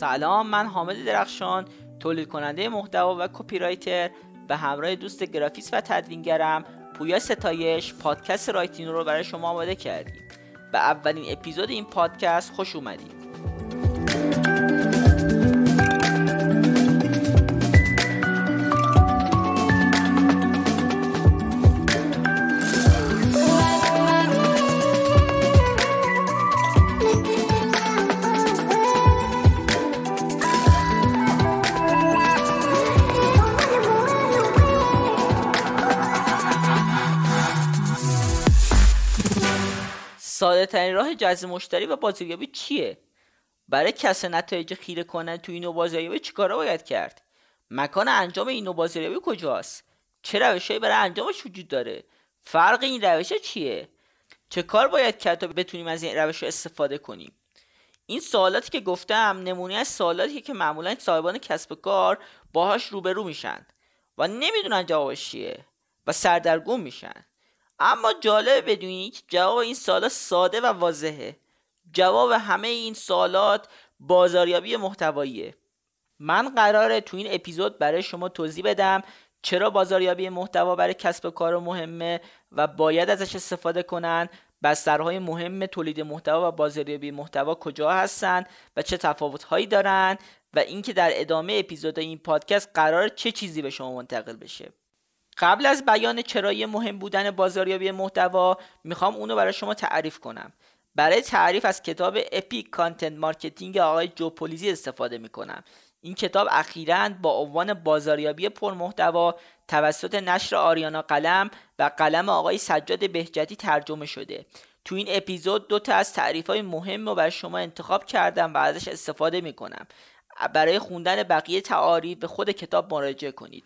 سلام من حامد درخشان تولید کننده محتوا و کپی رایتر به همراه دوست گرافیس و تدوینگرم پویا ستایش پادکست رایتین رو برای شما آماده کردیم. به اولین اپیزود این پادکست خوش اومدید. ساده ترین راه جذب مشتری و بازاریابی چیه؟ برای کسب نتایج خیره کنن تو این نوع بازاریابی چیکارا باید کرد؟ مکان انجام این نوع بازاریابی کجاست؟ چه روشهایی برای انجامش وجود داره؟ فرق این روش چیه؟ چه کار باید کرد تا بتونیم از این روش استفاده کنیم؟ این سوالاتی که گفتم نمونه از سوالاتی که معمولا صاحبان کسب کار باهاش روبرو میشن و نمی‌دونن جوابش چیه و سردرگم میشن. اما جالب بدونید که جواب این سوالات ساده و واضحه. جواب همه این سوالات بازاریابی محتواییه. من قراره تو این اپیزود برای شما توضیح بدم چرا بازاریابی محتوا برای کسب کار مهمه و باید ازش استفاده کنن بسترهای مهم تولید محتوا و بازاریابی محتوا کجا هستن و چه تفاوتهایی دارن و اینکه در ادامه اپیزود این پادکست قرار چه چیزی به شما منتقل بشه. قبل از بیان چرایی مهم بودن بازاریابی محتوا می‌خوام اونو برای شما تعریف کنم. برای تعریف از کتاب Epic Content Marketing آقای جو پولیزی استفاده می‌کنم. این کتاب اخیرا با عنوان بازاریابی پرمحتوا توسط نشر آریانا قلم و قلم آقای سجاد بهجتی ترجمه شده. تو این اپیزود دو تا از تعریف های مهم رو برای شما انتخاب کردم و ازش استفاده می‌کنم. برای خوندن بقیه تعاریف به خود کتاب مراجعه کنید.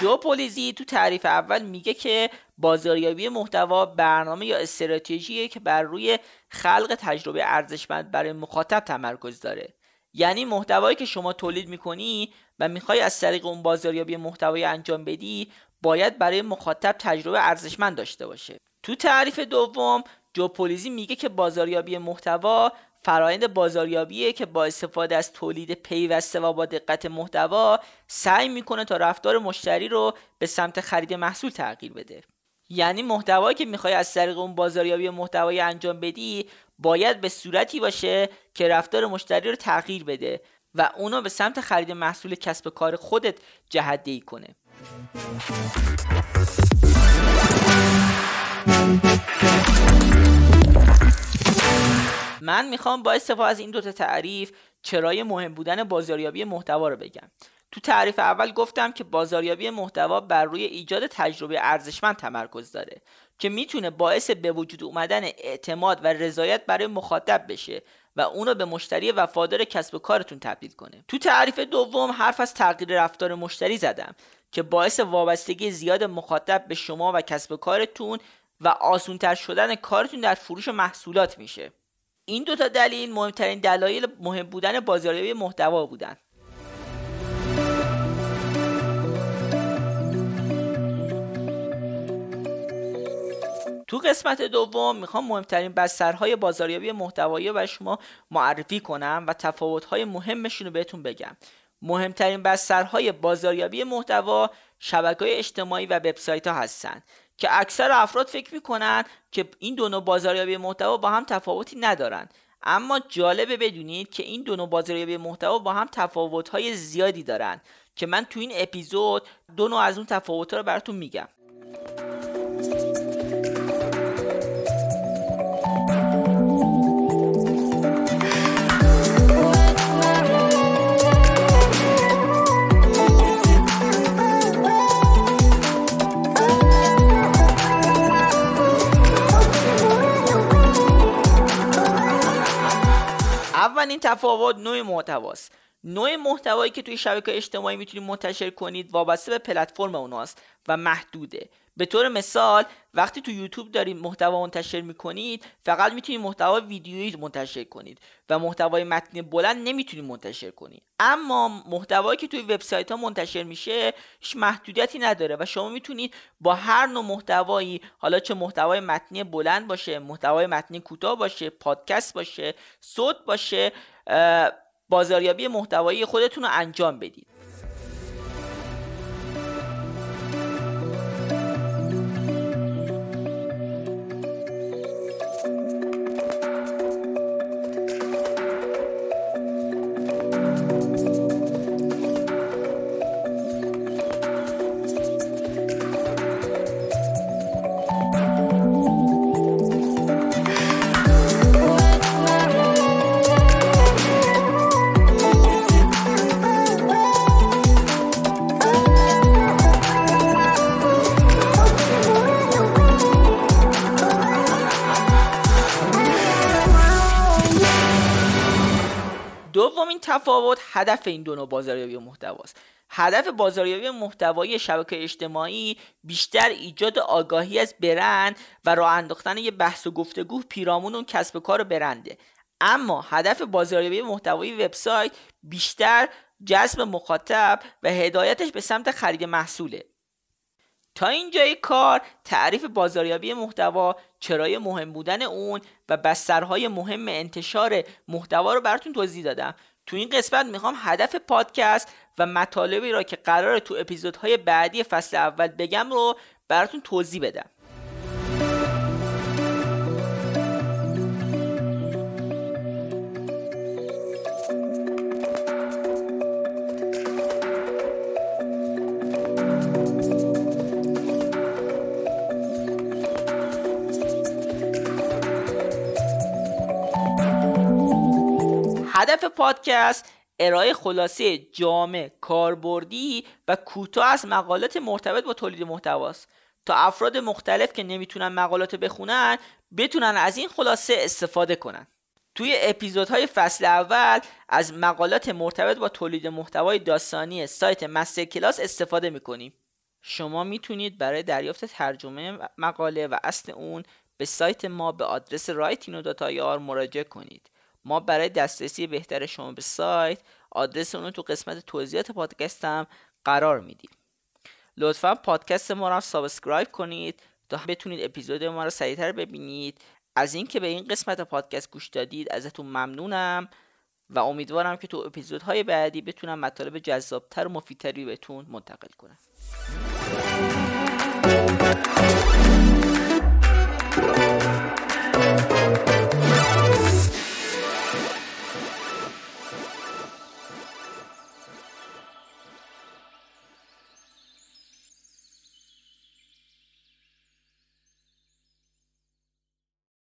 جو پولیزی تو تعریف اول میگه که بازاریابی محتوا برنامه یا استراتژیه که بر روی خلق تجربه ارزشمند برای مخاطب تمرکز داره. یعنی محتوایی که شما تولید می‌کنی و می‌خوای از طریق اون بازاریابی محتوایی انجام بدی باید برای مخاطب تجربه ارزشمند داشته باشه. تو تعریف دوم جو پولیزی میگه که بازاریابی محتوا فرایند بازاریابیه که با استفاده از تولید پیوسته و با دقت محتوا سعی می‌کنه تا رفتار مشتری رو به سمت خرید محصول تغییر بده. یعنی محتوایی که می‌خوای از طریق اون بازاریابی محتوایی انجام بدی باید به صورتی باشه که رفتار مشتری رو تغییر بده و اونو به سمت خرید محصول کسب کار خودت جهت کنه. من می‌خوام با استفاده از این دوتا تعریف چرای مهم بودن بازاریابی محتوا رو بگم. تو تعریف اول گفتم که بازاریابی محتوا بر روی ایجاد تجربه ارزشمند تمرکز داره که می‌تونه باعث به وجود اومدن اعتماد و رضایت برای مخاطب بشه و اونو به مشتری وفادار کسب و کارتون تبدیل کنه. تو تعریف دوم حرف از تغییر رفتار مشتری زدم که باعث وابستگی زیاد مخاطب به شما و کسب و کارتون و آسونتر شدن کارتون در فروش محصولات میشه. این دوتا دلیل مهمترین دلایل مهم بودن بازاریابی محتوا بودن. تو قسمت دوم می‌خوام مهمترین بسترهای بازاریابی محتوایی رو برای شما معرفی کنم و تفاوتهای مهمشون رو بهتون بگم. مهمترین بسترهای بازاریابی محتوا شبکه اجتماعی و وبسایت ها هستند که اکثر افراد فکر می‌کنن که این دو نوع بازاریابی محتوا با هم تفاوتی ندارن. اما جالبه بدونید که این دو نوع بازاریابی محتوا با هم تفاوت‌های زیادی دارن که من تو این اپیزود دو نوع از اون تفاوت‌ها رو براتون میگم. اولین تفاوت نوع محتواست. نوع محتوایی که توی شبکه اجتماعی می‌تونید منتشر کنید وابسته به پلتفرم اوناست و محدوده. به طور مثال وقتی تو یوتیوب دارید محتوا منتشر می‌کنید فقط می‌تونید محتوا ویدیویی منتشر کنید و محتوای متنی بلند نمی‌تونید منتشر کنید. اما محتوایی که توی وبسایت ها منتشر میشه هیچ محدودیتی نداره و شما می‌تونید با هر نوع محتوایی حالا چه محتوای متنی بلند باشه محتوای متنی کوتاه باشه پادکست باشه صوت باشه بازاریابی محتوایی خودتون رو انجام بدید. تفاوت هدف این دو نوع بازاریابی محتواست. هدف بازاریابی محتوایی شبکه اجتماعی بیشتر ایجاد آگاهی از برند و راه انداختن یه بحث و گفتگو پیرامون اون کسب کار برنده. اما هدف بازاریابی محتوایی وبسایت بیشتر جذب مخاطب و هدایتش به سمت خرید محصوله. تا اینجای کار تعریف بازاریابی محتوا چرای مهم بودن اون و بسترهای مهم انتشار محتوا رو براتون توضیح دادم. تو این قسمت می‌خوام هدف پادکست و مطالبی را که قرار تو اپیزودهای بعدی فصل اول بگم رو براتون توضیح بدم. هدف پادکست ارائه خلاصه جامع کاربردی و کوتاه از مقالات مرتبط با تولید محتواست تا افراد مختلف که نمی‌تونن مقالات بخونن بتونن از این خلاصه استفاده کنن. توی اپیزودهای فصل اول از مقالات مرتبط با تولید محتوای داستانی سایت مستر کلاس استفاده می‌کنیم. شما می‌تونید برای دریافت ترجمه مقاله و اصل اون به سایت ما به آدرس داتایار مراجعه کنید. ما برای دسترسی بهتر شما به سایت آدرس اون تو قسمت توضیحات پادکست هم قرار میدیم. لطفا پادکست ما رو subscribe کنید تا بتونید اپیزود ما رو سریعتر ببینید. از اینکه به این قسمت پادکست گوش دادید ازتون ممنونم و امیدوارم که تو اپیزودهای بعدی بتونم مطالب جذابتر و مفیدتری بهتون منتقل کنم.